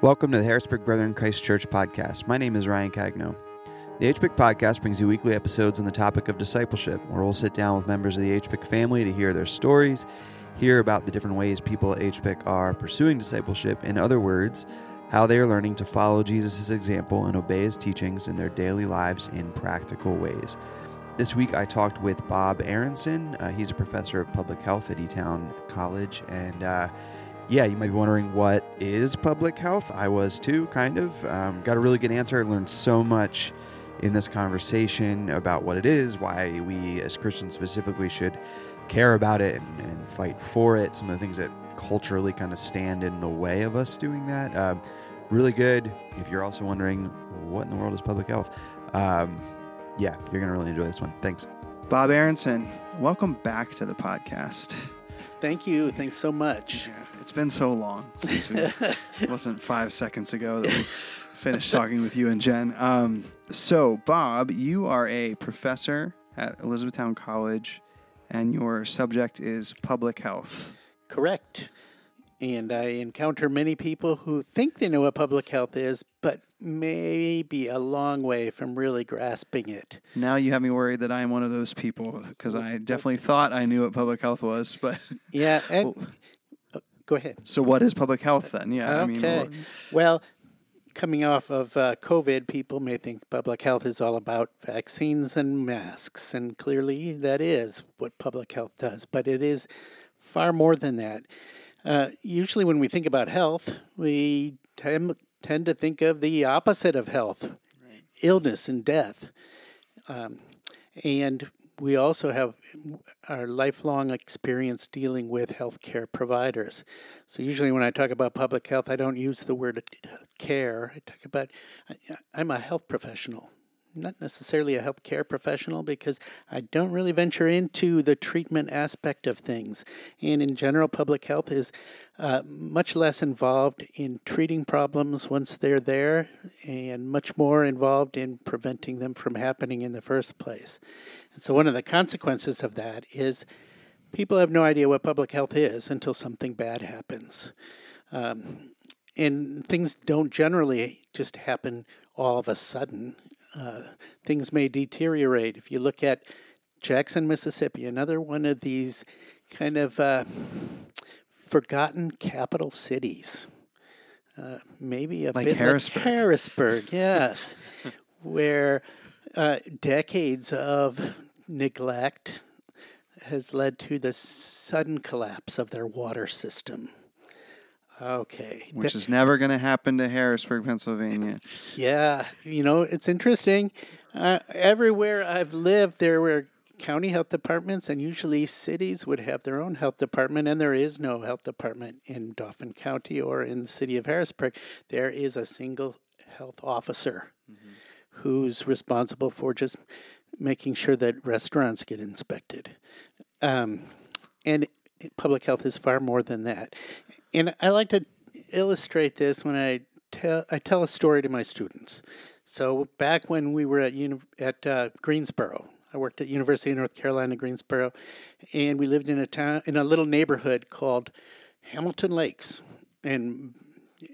Welcome to the Harrisburg Brethren Christ Church podcast. My name is Ryan Cagno. The HBIC podcast brings you weekly episodes on the topic of discipleship, where we'll sit down with members of the HBIC family to hear their stories, hear about the different ways people at HBIC are pursuing discipleship. In other words, how they are learning to follow Jesus' example and obey his teachings in their daily lives in practical ways. This week I talked with Bob Aronson. Uh, he's a professor of public health at Etown College. And uh, yeah, you might be wondering what is public health? I was too, kind of. Um, got a really good answer. I learned so much in this conversation about what it is, why we as Christians specifically should care about it and, and fight for it, some of the things that culturally kind of stand in the way of us doing that. Um, really good. If you're also wondering what in the world is public health, um, yeah, you're going to really enjoy this one. Thanks. Bob Aronson, welcome back to the podcast. Thank you. Thanks so much. Yeah, it's been so long since we, it wasn't five seconds ago that we finished talking with you and Jen. Um, so, Bob, you are a professor at Elizabethtown College, and your subject is public health. Correct. And I encounter many people who think they know what public health is, but may be a long way from really grasping it. Now you have me worried that I am one of those people because I definitely thought I knew what public health was, but yeah. And well, go ahead. So, what is public health then? Yeah. Okay. I mean, well, coming off of uh, COVID, people may think public health is all about vaccines and masks, and clearly that is what public health does. But it is far more than that. Uh, usually, when we think about health, we tend, to think of the opposite of health right. illness and death. Um, and we also have our lifelong experience dealing with healthcare providers. So, usually, when I talk about public health, I don't use the word care. I talk about I'm a health professional not necessarily a healthcare professional because I don't really venture into the treatment aspect of things. And in general, public health is uh, much less involved in treating problems once they're there and much more involved in preventing them from happening in the first place. And so, one of the consequences of that is people have no idea what public health is until something bad happens. Um, and things don't generally just happen all of a sudden uh, things may deteriorate. If you look at Jackson, Mississippi, another one of these kind of uh, forgotten capital cities. Uh, maybe a like bit Harrisburg. like Harrisburg, yes, where uh, decades of neglect has led to the sudden collapse of their water system. Okay. Which is never going to happen to Harrisburg, Pennsylvania. Yeah. You know, it's interesting. Uh, everywhere I've lived, there were county health departments, and usually cities would have their own health department, and there is no health department in Dauphin County or in the city of Harrisburg. There is a single health officer mm-hmm. who's responsible for just making sure that restaurants get inspected. Um, and public health is far more than that. And I like to illustrate this when I tell I tell a story to my students. So back when we were at uni- at uh, Greensboro, I worked at University of North Carolina Greensboro, and we lived in a town in a little neighborhood called Hamilton Lakes. And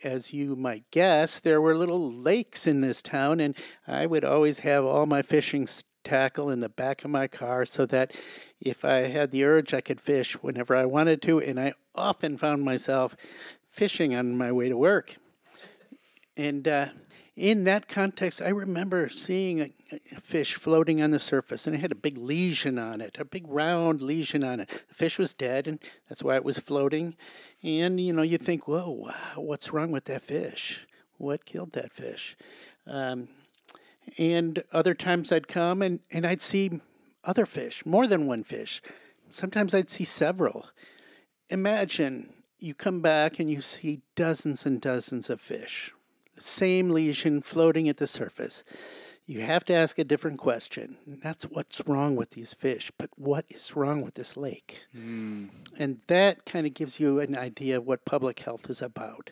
as you might guess, there were little lakes in this town, and I would always have all my fishing tackle in the back of my car so that if I had the urge, I could fish whenever I wanted to. And I often found myself fishing on my way to work. And uh, in that context, I remember seeing a, fish floating on the surface, and it had a big lesion on it, a big round lesion on it. The fish was dead, and that's why it was floating. And you know, you think, "Whoa, what's wrong with that fish? What killed that fish?" Um, and other times I'd come and, and I'd see other fish, more than one fish. Sometimes I'd see several. Imagine you come back and you see dozens and dozens of fish, the same lesion floating at the surface you have to ask a different question. That's what's wrong with these fish, but what is wrong with this lake? Mm. And that kind of gives you an idea of what public health is about.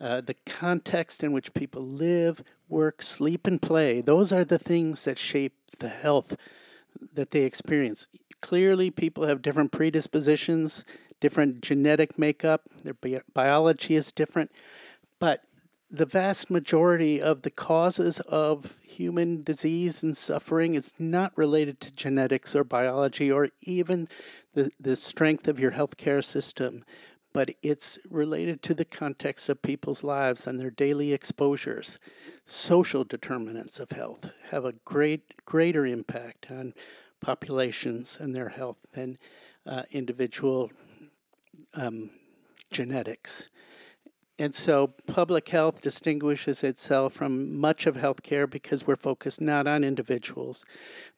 Uh, the context in which people live, work, sleep, and play, those are the things that shape the health that they experience. Clearly, people have different predispositions, different genetic makeup, their bi- biology is different, but the vast majority of the causes of human disease and suffering is not related to genetics or biology or even the, the strength of your healthcare system, but it's related to the context of people's lives and their daily exposures. Social determinants of health have a great greater impact on populations and their health than uh, individual um, genetics. And so public health distinguishes itself from much of healthcare because we're focused not on individuals,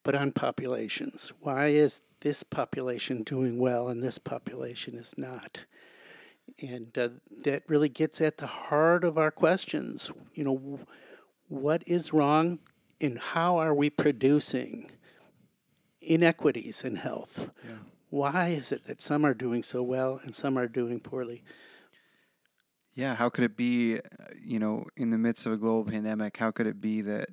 but on populations. Why is this population doing well and this population is not? And uh, that really gets at the heart of our questions. You know, what is wrong and how are we producing inequities in health? Yeah. Why is it that some are doing so well and some are doing poorly? Yeah, how could it be, uh, you know, in the midst of a global pandemic, how could it be that,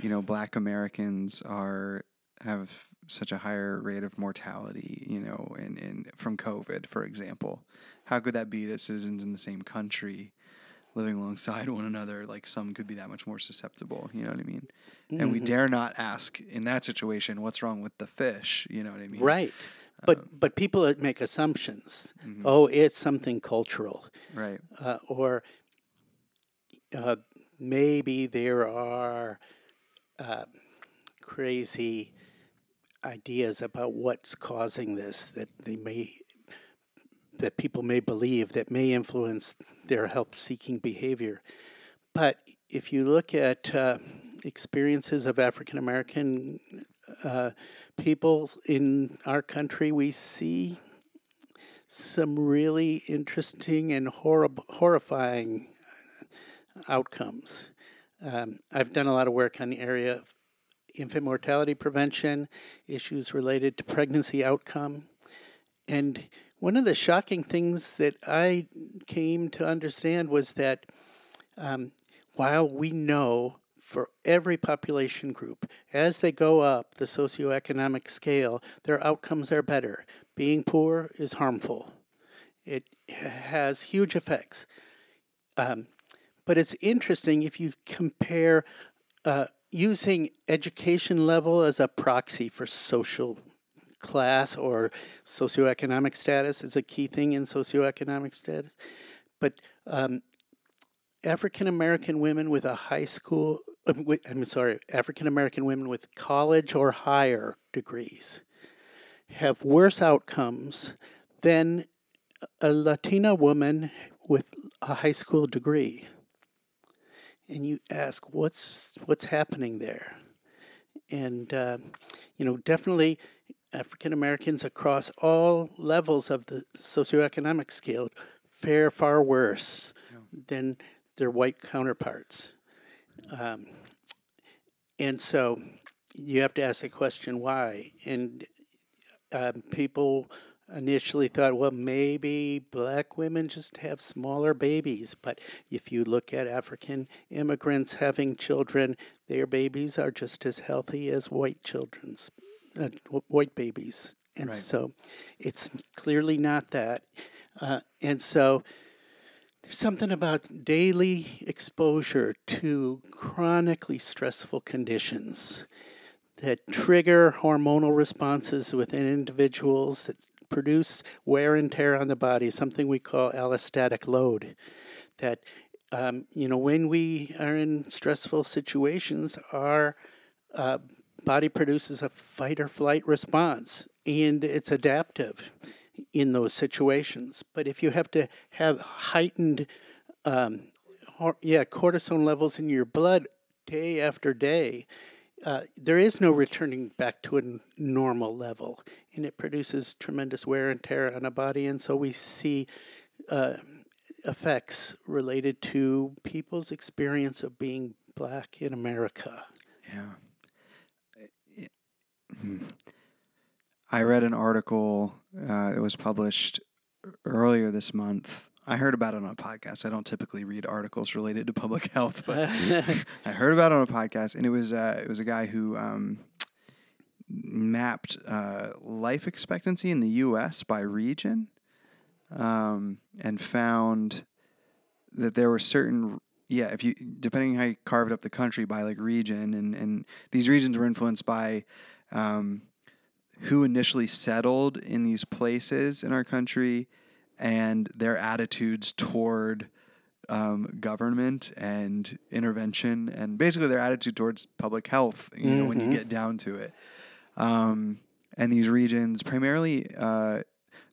you know, black Americans are have such a higher rate of mortality, you know, in, in from COVID, for example? How could that be that citizens in the same country living alongside one another, like some could be that much more susceptible, you know what I mean? Mm-hmm. And we mm-hmm. dare not ask in that situation, what's wrong with the fish, you know what I mean? Right. But um, but people make assumptions. Mm-hmm. Oh, it's something cultural, right? Uh, or uh, maybe there are uh, crazy ideas about what's causing this that they may that people may believe that may influence their health-seeking behavior. But if you look at uh, experiences of African American uh, people in our country, we see some really interesting and horrib- horrifying outcomes. Um, I've done a lot of work on the area of infant mortality prevention, issues related to pregnancy outcome. And one of the shocking things that I came to understand was that um, while we know for every population group. As they go up the socioeconomic scale, their outcomes are better. Being poor is harmful, it has huge effects. Um, but it's interesting if you compare uh, using education level as a proxy for social class or socioeconomic status is a key thing in socioeconomic status. But um, African American women with a high school I'm sorry, African American women with college or higher degrees have worse outcomes than a Latina woman with a high school degree. And you ask, what's what's happening there? And uh, you know, definitely African Americans across all levels of the socioeconomic scale fare far worse yeah. than their white counterparts. Um, and so you have to ask the question why. And uh, people initially thought, well, maybe black women just have smaller babies. But if you look at African immigrants having children, their babies are just as healthy as white children's, uh, white babies. And right. so it's clearly not that. Uh, and so there's something about daily exposure to chronically stressful conditions that trigger hormonal responses within individuals that produce wear and tear on the body, something we call allostatic load. That, um, you know, when we are in stressful situations, our uh, body produces a fight or flight response and it's adaptive in those situations. But if you have to have heightened, um, hor- yeah, cortisone levels in your blood day after day, uh, there is no returning back to a normal level, and it produces tremendous wear and tear on a body. And so we see uh, effects related to people's experience of being black in America. Yeah. Hmm. I read an article uh, that was published earlier this month. I heard about it on a podcast. I don't typically read articles related to public health, but I heard about it on a podcast, and it was uh, it was a guy who um, mapped uh, life expectancy in the U.S. by region, um, and found that there were certain yeah, if you depending how you carved up the country by like region, and and these regions were influenced by um, who initially settled in these places in our country and their attitudes toward um, government and intervention and basically their attitude towards public health you know when you Mhm. get down to it um, and these regions primarily uh,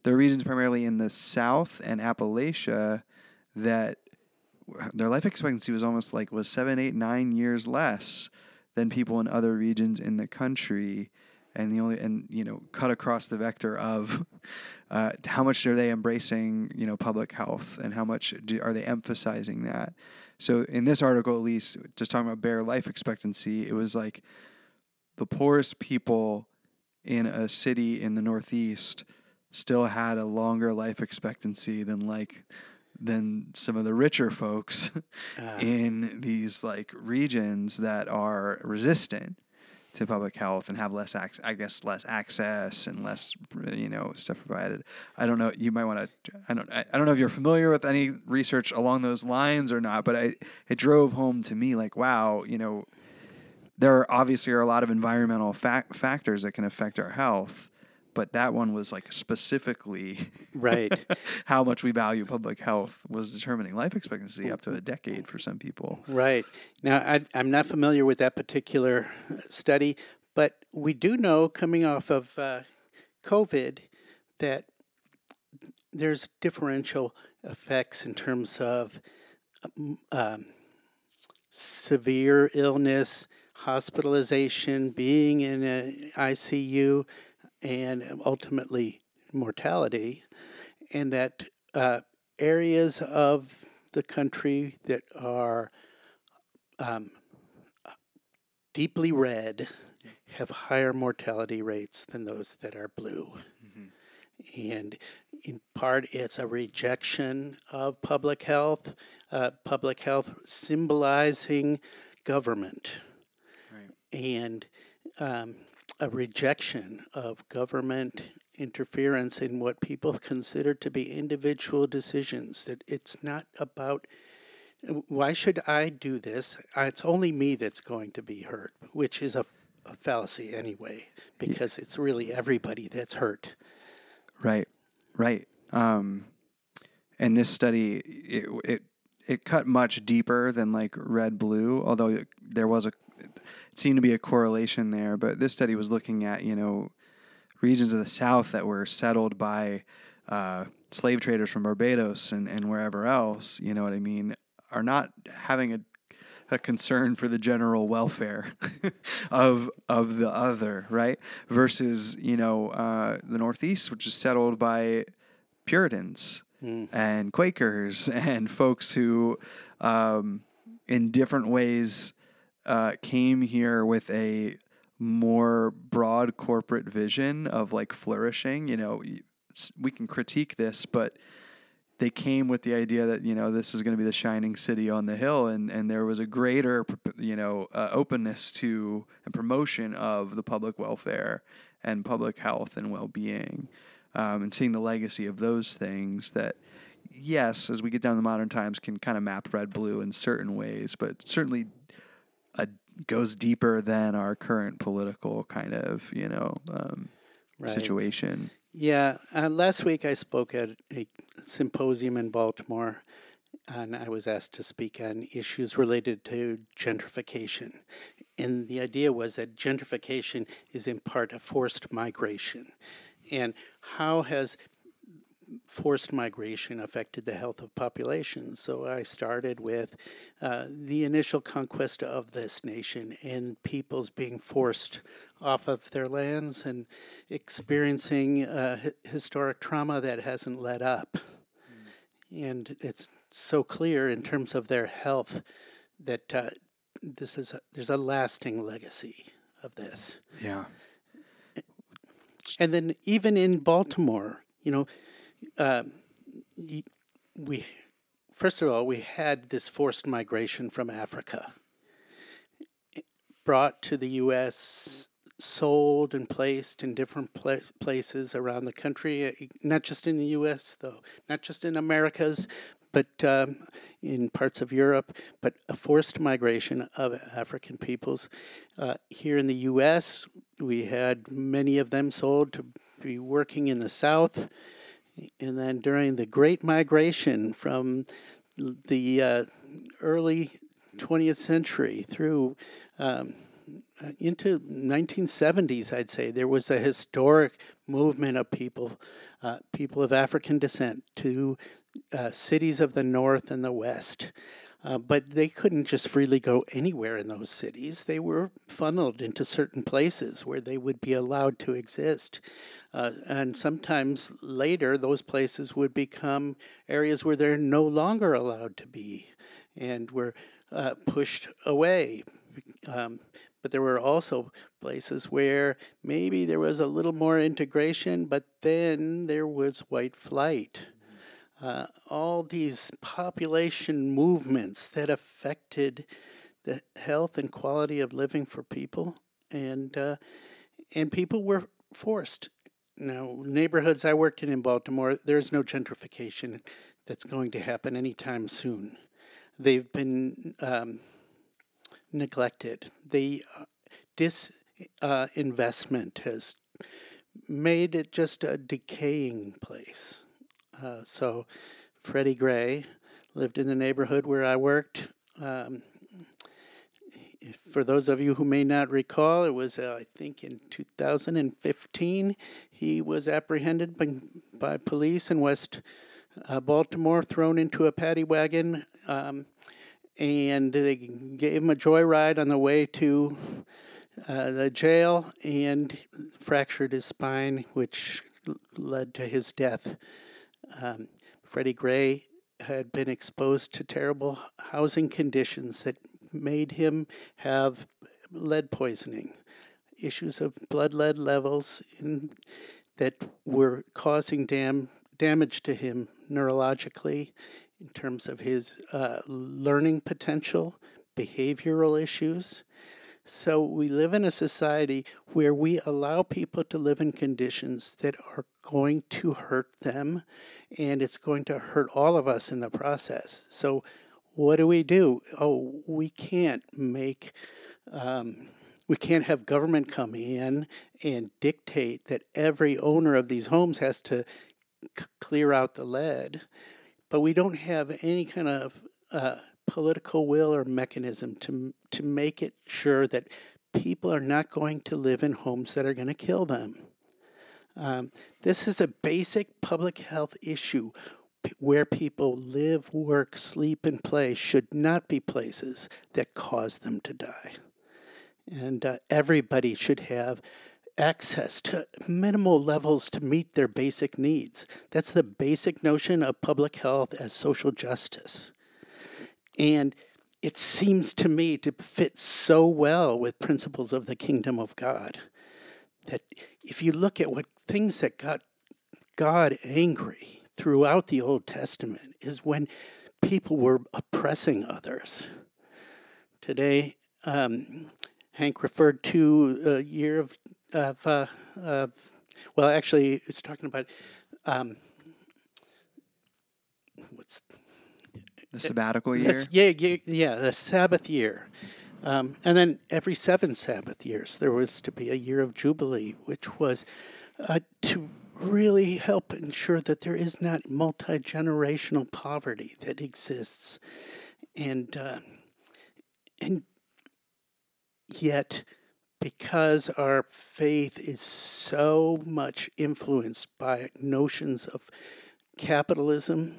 there are regions primarily in the south and appalachia that their life expectancy was almost like was seven eight nine years less than people in other regions in the country and the only and you know cut across the vector of uh, how much are they embracing you know public health and how much do, are they emphasizing that? So in this article at least just talking about bare life expectancy it was like the poorest people in a city in the northeast still had a longer life expectancy than like than some of the richer folks Uh, in these like regions that are resistant to public health and have less ac- I guess less access and less you know stuff provided. I don't know. You might want to. I don't. I, I don't know if you're familiar with any research along those lines or not. But I it drove home to me like wow you know there are obviously are a lot of environmental fac- factors that can affect our health. But that one was like specifically right. how much we value public health was determining life expectancy up to a decade for some people. Right. Now, I, I'm not familiar with that particular study, but we do know coming off of uh, COVID that there's differential effects in terms of um, um, severe illness, hospitalization, being in an ICU, and ultimately mortality, and that uh, areas of the country that are um, deeply red have higher mortality rates than those that are blue. And in part, it's a rejection of public health, uh, public health symbolizing government, and um, a rejection of government interference in what people consider to be individual decisions. That it's not about why should I do this? It's only me that's going to be hurt, which is a, a fallacy anyway, because it's really everybody that's hurt. Right, right. Um, and this study, it, it it cut much deeper than like red blue, although it, there was a seemed to be a correlation there. But this study was looking at you know regions of the South that were settled by uh, slave traders from Barbados and, and wherever else. You know what I mean? Are not having a a concern for the general welfare of of the other, right? Versus you know uh, the Northeast, which is settled by Puritans and Quakers and folks who, um, in different ways, uh, came here with a more broad corporate vision of like flourishing. You know, we can critique this, but they came with the idea that you know this is going to be the shining city on the hill, and and there was a greater you know uh, openness to and promotion of the public welfare and public health and well being, um, and seeing the legacy of those things that. Yes, as we get down to modern times, can kind of map red blue in certain ways, but certainly uh, goes deeper than our current political kind of you know um, Right. situation. Yeah, uh, last week I spoke at a symposium in Baltimore, and I was asked to speak on issues related to gentrification. And the idea was that gentrification is in part a forced migration. And how has forced migration affected the health of populations. So I started with uh, the initial conquest of this nation and peoples being forced off of their lands and experiencing uh, hi- historic trauma that hasn't let up. And it's so clear in terms of their health that uh, this is a, there's a lasting legacy of this. Yeah. And then even in Baltimore, you know, uh, we first of all we had this forced migration from Africa, brought to the U.S., sold and placed in different pla- places around the country. uh, Not just in the U.S. though, not just in Americas, but um, in parts of Europe, but a forced migration of African peoples. Uh, here in the U.S., we had many of them sold to be working in the South, and then during the Great Migration from the uh, early 20th century through um, into 1970s, I'd say there was a historic movement of people, uh, people of African descent, to uh, cities of the north and the west. Uh, but they couldn't just freely go anywhere in those cities. They were funneled into certain places where they would be allowed to exist. Uh, and sometimes later, those places would become areas where they're no longer allowed to be and were uh, pushed away. Um, but there were also places where maybe there was a little more integration, but then there was white flight uh, all these population movements that affected the health and quality of living for people, and uh, and people were forced. Now, neighborhoods I worked in in Baltimore, there's no gentrification that's going to happen anytime soon. They've been um, neglected. The uh, disinvestment uh, has made it just a decaying place. Uh, so Freddie Gray lived in the neighborhood where I worked. Um, for those of you who may not recall, it was, uh, I think, in 2015, he was apprehended by, by police in West uh, Baltimore, thrown into a paddy wagon, um, and they gave him a joyride on the way to uh, the jail and fractured his spine, which led to his death. Um, Freddie Gray had been exposed to terrible housing conditions that made him have lead poisoning, issues of blood lead levels in, that were causing dam, damage to him neurologically in terms of his uh, learning potential, behavioral issues. So we live in a society where we allow people to live in conditions that are going to hurt them and it's going to hurt all of us in the process. So what do we do? Oh, we can't make um, we can't have government come in and dictate that every owner of these homes has to c- clear out the lead, but we don't have any kind of uh, political will or mechanism to to make it sure that people are not going to live in homes that are going to kill them. Um, this is a basic public health issue. Where people live, work, sleep, and play should not be places that cause them to die. And uh, everybody should have access to minimal levels to meet their basic needs. That's the basic notion of public health as social justice. And it seems to me to fit so well with principles of the kingdom of God that if you look at what things that got God angry throughout the Old Testament is when people were oppressing others. Today, um, Hank referred to a year of, of, uh, of well, actually, it's talking about um, the sabbatical year? yeah, yeah, yeah, the Sabbath year. Um, and then every seven Sabbath years, there was to be a year of Jubilee, which was uh, to really help ensure that there is not multi generational poverty that exists. And, uh, and yet, because our faith is so much influenced by notions of capitalism,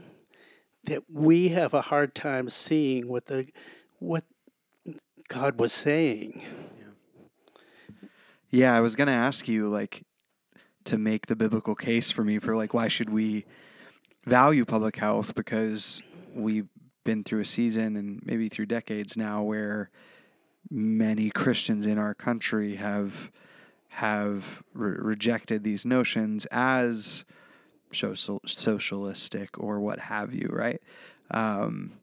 that we have a hard time seeing what the what God was saying. Yeah, yeah I was going to ask you like to make the biblical case for me for like why should we value public health because we've been through a season and maybe through decades now where many Christians in our country have have re- rejected these notions as social, socialistic or what have you, right? Um,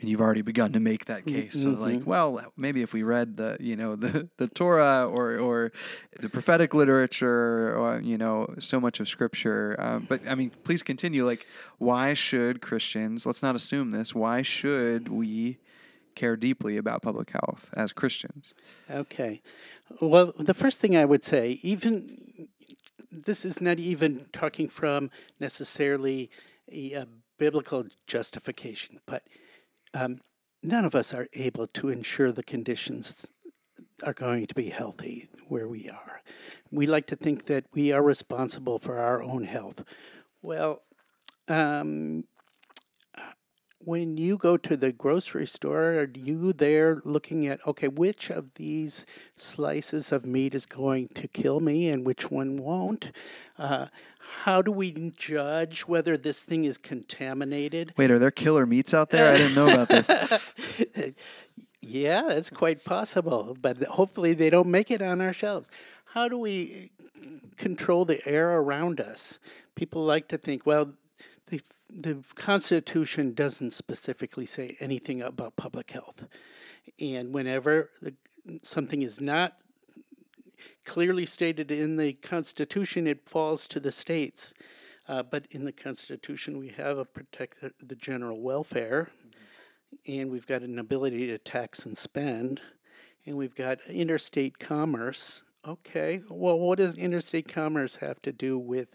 and you've already begun to make that case of like, well, maybe if we read the, you know, the the Torah or or the prophetic literature or you know, so much of Scripture. Um, but I mean, please continue. Like, why should Christians? Let's not assume this. Why should we care deeply about public health as Christians? Okay. Well, the first thing I would say, even this is not even talking from necessarily a, uh biblical justification, but um, none of us are able to ensure the conditions are going to be healthy where we are. We like to think that we are responsible for our own health. Well, um, when you go to the grocery store, are you there looking at, okay, which of these slices of meat is going to kill me and which one won't? Uh, how do we judge whether this thing is contaminated? Wait, are there killer meats out there? I didn't know about this. yeah, that's quite possible, but hopefully they don't make it on our shelves. How do we control the air around us? People like to think, well, the, the Constitution doesn't specifically say anything about public health. And whenever the, something is not clearly stated in the Constitution, it falls to the states. Uh, but in the Constitution, we have a protect the, the general welfare, and we've got an ability to tax and spend, and we've got interstate commerce. Okay, well, what does interstate commerce have to do with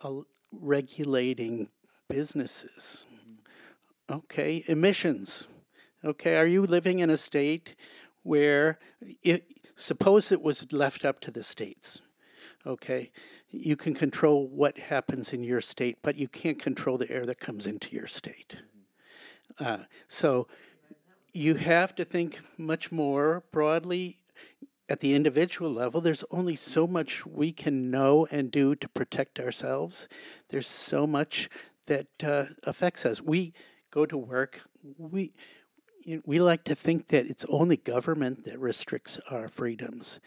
uh, regulating businesses? Okay, emissions. Okay, are you living in a state where it, suppose it was left up to the states? Okay, you can control what happens in your state, but you can't control the air that comes into your state. Uh, so you have to think much more broadly at the individual level. There's only so much we can know and do to protect ourselves. There's so much that uh, affects us. We go to work. We we like to think that it's only government that restricts our freedoms,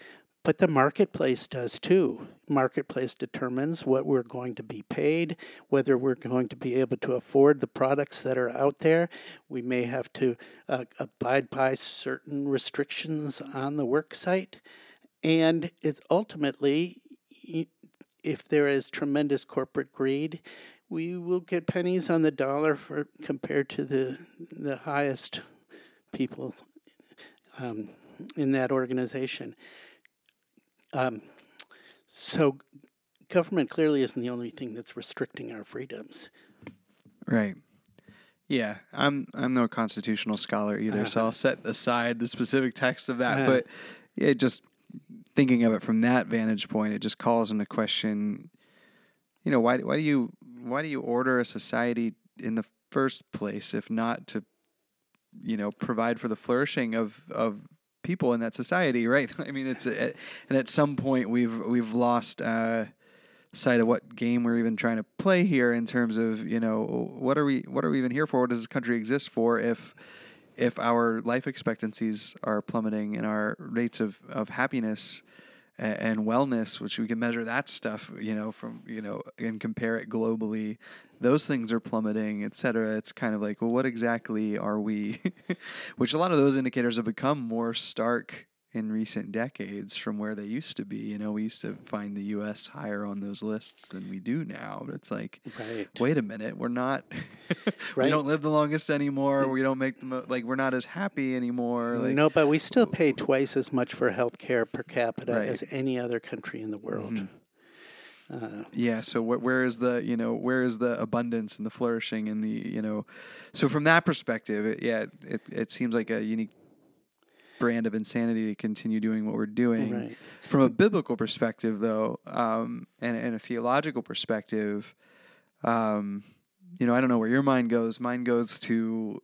but the marketplace does too. Marketplace determines what we're going to be paid, whether we're going to be able to afford the products that are out there. We may have to uh, abide by certain restrictions on the work site, and it's ultimately, if there is tremendous corporate greed, we will get pennies on the dollar for compared to the the highest people um, in that organization. Um, so, government clearly isn't the only thing that's restricting our freedoms. Right. Yeah, I'm I'm no constitutional scholar either, so I'll set aside the specific text of that. Uh-huh. But yeah, just thinking of it from that vantage point, it just calls into question. You know, why why do you why do you order a society in the first place if not to, you know, provide for the flourishing of of people in that society, right? I mean, it's a, and at some point we've we've lost. Uh, sight of what game we're even trying to play here in terms of you know what are we what are we even here for what does this country exist for if if our life expectancies are plummeting and our rates of, of happiness and, wellness which we can measure that stuff you know from you know and compare it globally. Those things are plummeting et cetera. It's kind of like well what exactly are we? Which a lot of those indicators have become more stark in recent decades from where they used to be. You know, we used to find the U.S. higher on those lists than we do now. But it's like, Right. wait a minute, we're not. we don't live the longest anymore. We don't make the mo- like we're not as happy anymore. Like, no, but we still pay twice as much for health care per capita Right. as any other country in the world. Uh, Yeah. So wh- where is the you know where is the abundance and the flourishing and the you know, so from that perspective, it, yeah, it it seems like a unique brand of insanity to continue doing what we're doing. Right. From a biblical perspective, though, um, and and a theological perspective, um, you know, I don't know where your mind goes. Mine goes to.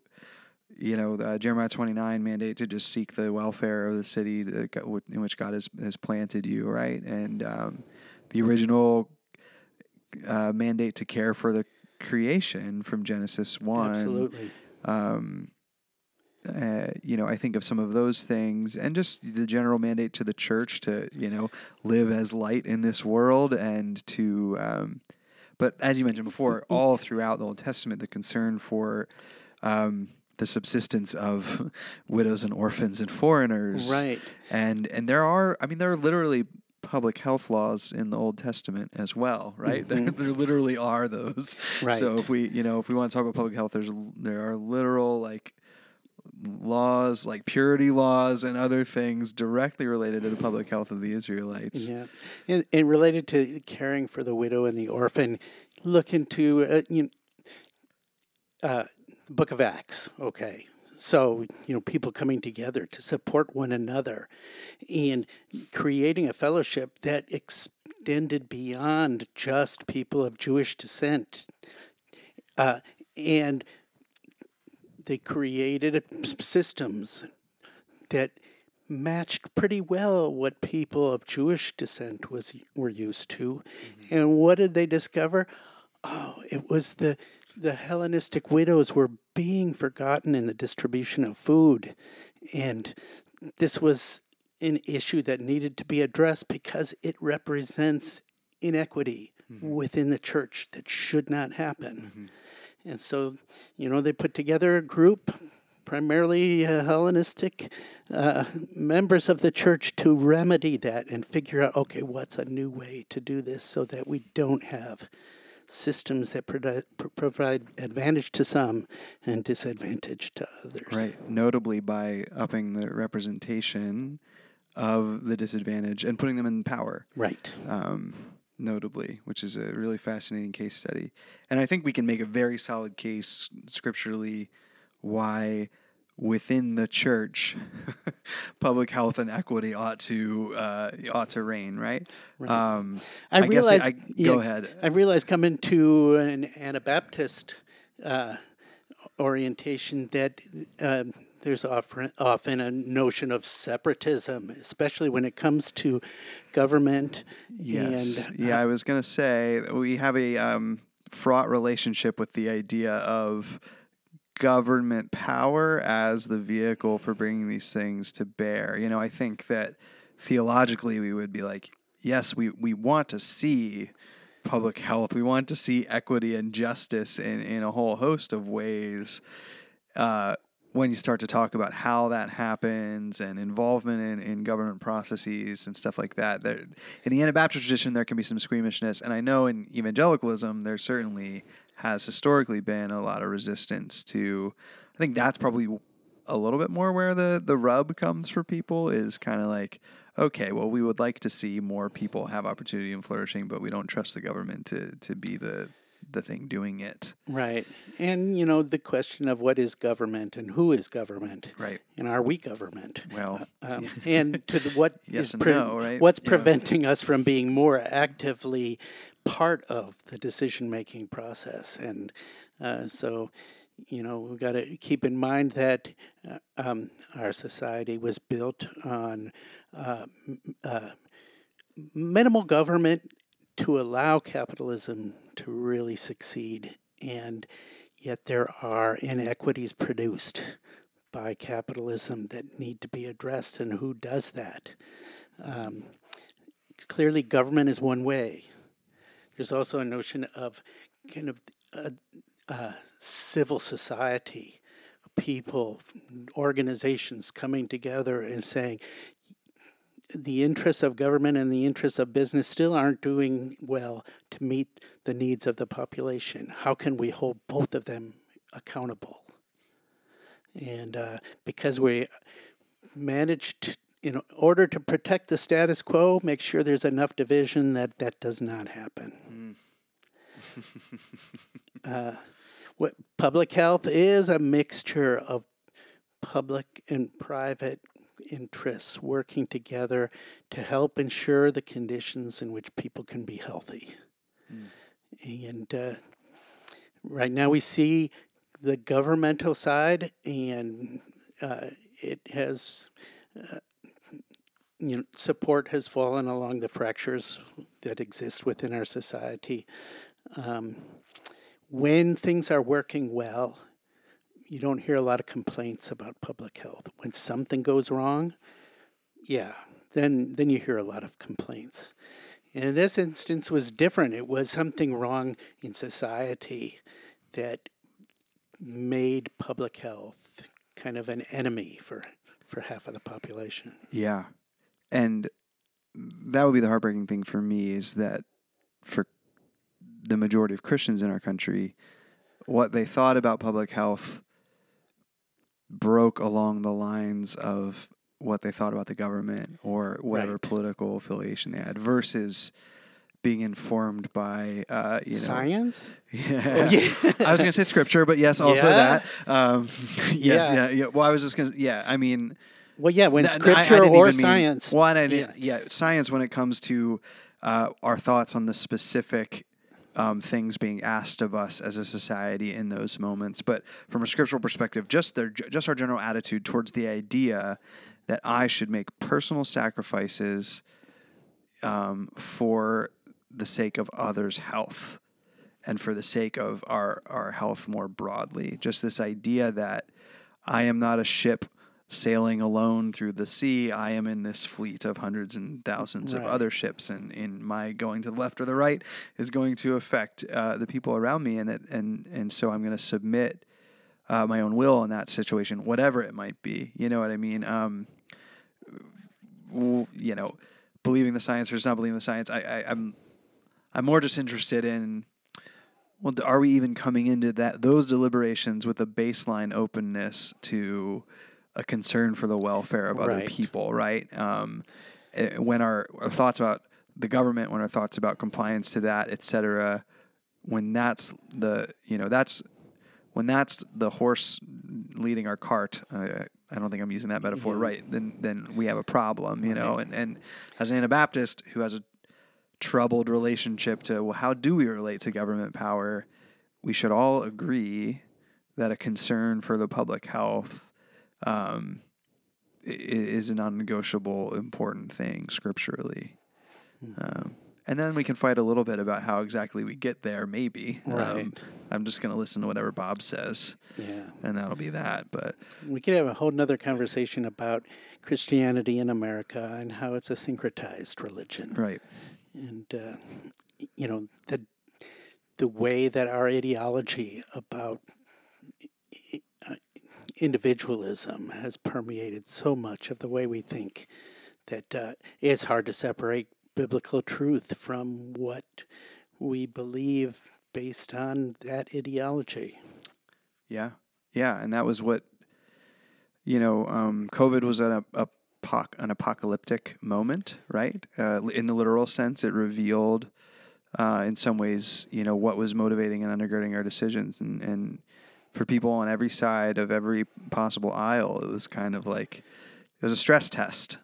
You know, uh, Jeremiah twenty nine mandate to just seek the welfare of the city that, in which God has has planted you, right? And um, the original uh, mandate to care for the creation from Genesis one. absolutely. Um, uh, you know, I think of some of those things, and just the general mandate to the church to you know live as light in this world, and to. Um, but as you mentioned before, all throughout the Old Testament, the concern for um, the subsistence of widows and orphans and foreigners. Right. And and there are I mean there are literally public health laws in the Old Testament as well, right? There, there literally are those. Right. So if we, you know, if we want to talk about public health, there's there are literal like laws like purity laws and other things directly related to the public health of the Israelites. Yeah, and, and related to caring for the widow and the orphan, look into uh, you know, uh, Book of Acts. Okay, so you know people coming together to support one another, and creating a fellowship that extended beyond just people of Jewish descent, uh, and they created systems that matched pretty well what people of Jewish descent was were used to. Mm-hmm. And what did they discover? Oh, it was the the Hellenistic widows were being forgotten in the distribution of food. And this was an issue that needed to be addressed because it represents inequity mm-hmm. within the church that should not happen. Mm-hmm. And so, you know, they put together a group, primarily uh, Hellenistic uh, members of the church, to remedy that and figure out okay, what's a new way to do this so that we don't have systems that provi- provide advantage to some and disadvantage to others. Right. Notably by upping the representation of the disadvantaged and putting them in power. Right. um, notably, which is a really fascinating case study. And I think we can make a very solid case scripturally why within the church public health and equity ought to uh, ought to reign, right? Um, I, guess realized. I, go yeah, ahead. I realized coming to an Anabaptist uh, orientation that um there's often, often a notion of separatism, especially when it comes to government. Yes. And, yeah, I was going to say we have a um, fraught relationship with the idea of government power as the vehicle for bringing these things to bear. You know, I think that theologically we would be like, yes, we, we want to see public health, we want to see equity and justice in, in a whole host of ways. Uh, when you start to talk about how that happens and involvement in, in government processes and stuff like that, there, in the Anabaptist tradition, there can be some squeamishness. And I know in evangelicalism, there certainly has historically been a lot of resistance to. I think that's probably a little bit more where the, the rub comes for people is kind of like, okay, well, we would like to see more people have opportunity and flourishing, but we don't trust the government to, to be the, the thing doing it. Right. And, you know, the question of what is government and who is government. Right. And are we government? Well, Um, and to the, what Yes is and no, right? what's preventing us from being more actively part of the decision making process and uh, so you know we've got to keep in mind that uh, um, our society was built on uh, uh, minimal government to allow capitalism to really succeed and yet there are inequities produced by capitalism that need to be addressed and who does that? Um, clearly government is one way. There's also a notion of kind of uh, uh, civil society people organizations coming together and saying the interests of government and the interests of business still aren't doing well to meet the needs of the population. How can we hold both of them accountable? And uh, because we managed, in order to protect the status quo, make sure there's enough division that that does not happen. uh, what public health is a mixture of public and private interests working together to help ensure the conditions in which people can be healthy. And uh, right now we see the governmental side, and uh, it has, uh, you know, support has fallen along the fractures that exist within our society. Um, when things are working well, you don't hear a lot of complaints about public health. When something goes wrong, yeah, then then you hear a lot of complaints. And this instance was different. It was something wrong in society that made public health kind of an enemy for for half of the population. Yeah. And that would be the heartbreaking thing for me is that for the majority of Christians in our country, what they thought about public health broke along the lines of what they thought about the government or whatever Right. political affiliation they had versus being informed by uh, you know Science? yeah. yeah. I was going to say scripture, but yes, also Yeah. that. Um, yes, Yeah. yeah. yeah, Well, I was just going to, yeah. I mean, Well, yeah, when n- n- I- I scripture or mean- science. One, I didn't, yeah. science when it comes to uh, our thoughts on the specific um, things being asked of us as a society in those moments. But from a scriptural perspective, just their, just our general attitude towards the idea that I should make personal sacrifices um, for the sake of others' health and for the sake of our, our health more broadly. Just this idea that I am not a ship sailing alone through the sea. I am in this fleet of hundreds and thousands Right. of other ships, and in my going to the left or the right is going to affect uh, the people around me, and that, and and so I'm going to submit uh, my own will in that situation, whatever it might be. You know what I mean? Um, you know, believing the science versus not believing the science. I, I I'm I'm more just interested in well, are we even coming into that those deliberations with a baseline openness to a concern for the welfare of other Right. people, right? Um, eh, when our, our thoughts about the government, when our thoughts about compliance to that, et cetera, when that's the you know that's when that's the horse leading our cart. Uh, I don't think I'm using that metaphor Yeah. right. Then then we have a problem, you know. And and as an Anabaptist who has a troubled relationship to well, how do we relate to government power? We should all agree that a concern for the public health um, is a non-negotiable, important thing scripturally. Um, and then we can fight a little bit about how exactly we get there. Maybe. Um, I'm just going to listen to whatever Bob says, Yeah. and that'll be that. But We could have a whole nother conversation about Christianity in America and how it's a syncretized religion. right, and uh, you know the the way that our ideology about individualism has permeated so much of the way we think that uh, it's hard to separate biblical truth from what we believe based on that ideology. Yeah, yeah, and that was what you know. Um, COVID was an, apoc- an apocalyptic moment, right? Uh, in the literal sense, it revealed, uh, in some ways, you know, what was motivating and undergirding our decisions, and and for people on every side of every possible aisle, it was kind of like it was a stress test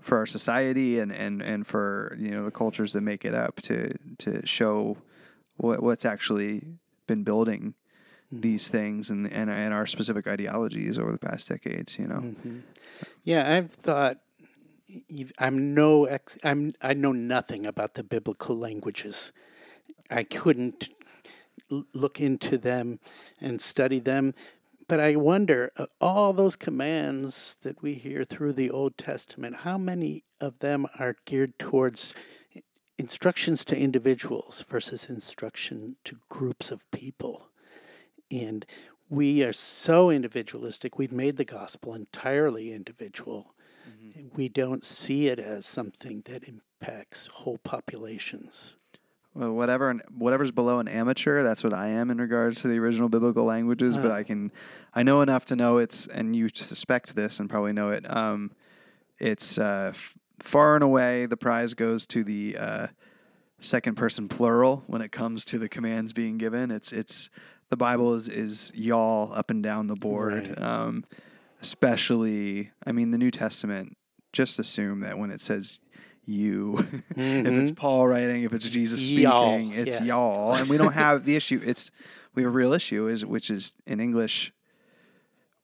for our society and and and for you know the cultures that make it up to to show what what's actually been building these things and, and and our specific ideologies over the past decades. You know, Mm-hmm. Yeah, I've thought you've- I'm no ex, I'm I know nothing about the biblical languages. I couldn't look into them and study them, but I wonder uh, all those commands that we hear through the Old Testament, how many of them are geared towards instructions to individuals versus instruction to groups of people? And we are so individualistic. We've made the gospel entirely individual. We don't see it as something that impacts whole populations. Well, whatever whatever's below an amateur, that's what I am in regards to the original biblical languages. But Ah. I can, I know enough to know it's, and you suspect this and probably know it. Um, it's uh, f- far and away the prize goes to the uh, second person plural when it comes to the commands being given. It's it's the Bible is is y'all up and down the board. Right. Um, especially, I mean, the New Testament. Just assume that when it says you, if it's Paul writing, if it's Jesus Mm-hmm. y'all, speaking, it's yeah. y'all, and we don't have the issue. It's we have a real issue is which is in English.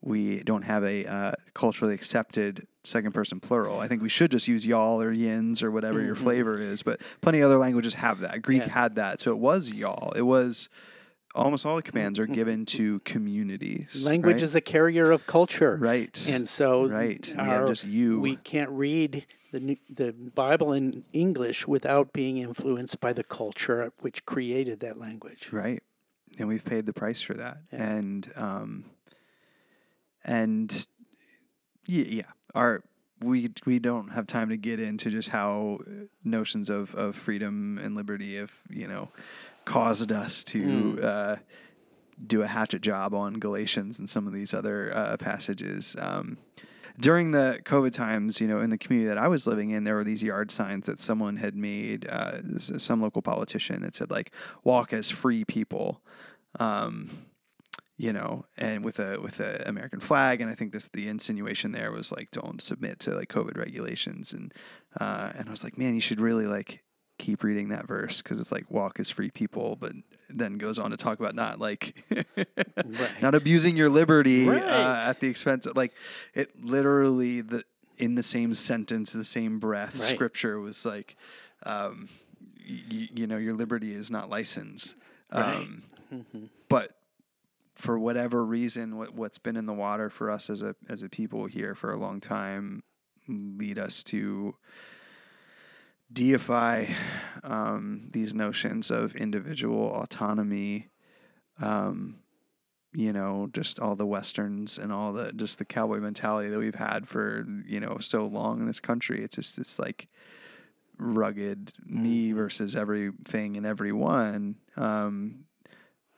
We don't have a uh, culturally accepted second person plural. I think we should just use y'all or yins or whatever your flavor is. But plenty of other languages have that. Greek Mm-hmm. Yeah. had that, so it was y'all. It was almost all the commands are given to communities. Language right? is a carrier of culture. Right. And so Right. We have just you. we can't read the the Bible in English without being influenced by the culture which created that language. Right. and we've paid the price for that. Yeah. And um, and yeah, yeah, our we we don't have time to get into just how notions of of freedom and liberty if you know caused us to. Mm. Uh, do a hatchet job on Galatians and some of these other uh, passages. Um, during the COVID times, you know, in the community that I was living in, there were these yard signs that someone had made, uh, some local politician that said like "walk as free people," um, you know, and with a with a American flag. And I think this the insinuation there was like, don't submit to like COVID regulations. And uh, and I was like, man, you should really like keep reading that verse because it's like walk as free people, but then goes on to talk about not like Right. not abusing your liberty Right. uh, at the expense of like it literally the in the same sentence the same breath Right. scripture was like um y- you know your liberty is not license um but for whatever reason what, what's been in the water for us as a as a people here for a long time lead us to deify um, these notions of individual autonomy um, you know, just all the westerns and all the just the cowboy mentality that we've had for you know so long in this country. It's just this like rugged me versus everything and everyone. Um,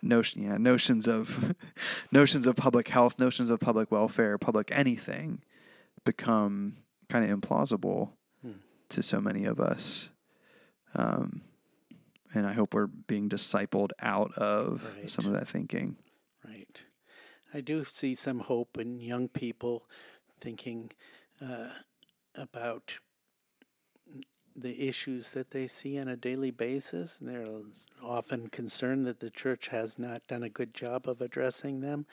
notion, yeah, notions of notions of public health, notions of public welfare, public anything become kind of implausible to so many of us. Um, and I hope we're being discipled out of Right. some of that thinking. Right. I do see some hope in young people thinking uh, about the issues that they see on a daily basis. And they're often concerned that the church has not done a good job of addressing them.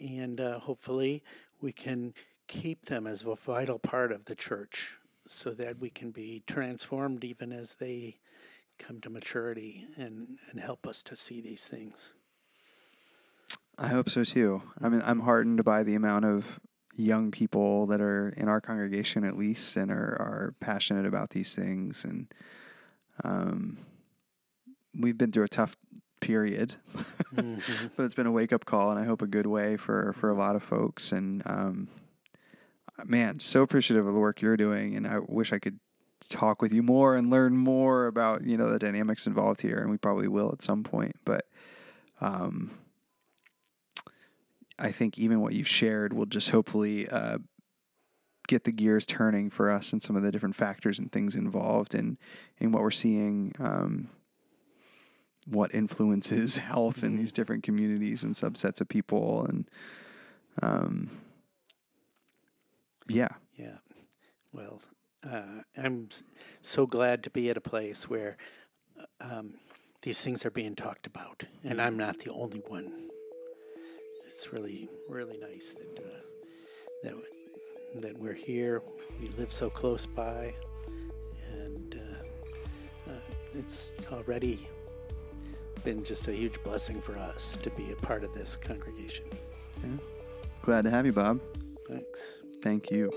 And uh, hopefully, we can keep them as a vital part of the church so that we can be transformed even as they come to maturity and, and help us to see these things. I hope so too. I mean, I'm heartened by the amount of young people that are in our congregation, at least, and are, are passionate about these things. And um, we've been through a tough period, Mhm. but it's been a wake up call, and I hope a good way for for a lot of folks. And um, man, so appreciative of the work you're doing, and I wish I could talk with you more and learn more about you know the dynamics involved here, and we probably will at some point. But um, I think even what you've shared will just hopefully uh, get the gears turning for us and some of the different factors and things involved in in what we're seeing. Um, what influences health in these different communities and subsets of people and um, yeah Yeah. Well, uh, I'm so glad to be at a place where uh, um, these things are being talked about, and I'm not the only one. It's really, really nice that uh, that that we're here. We live so close by, and uh, uh, it's already been just a huge blessing for us to be a part of this congregation. glad to have you bob Thanks. Thank you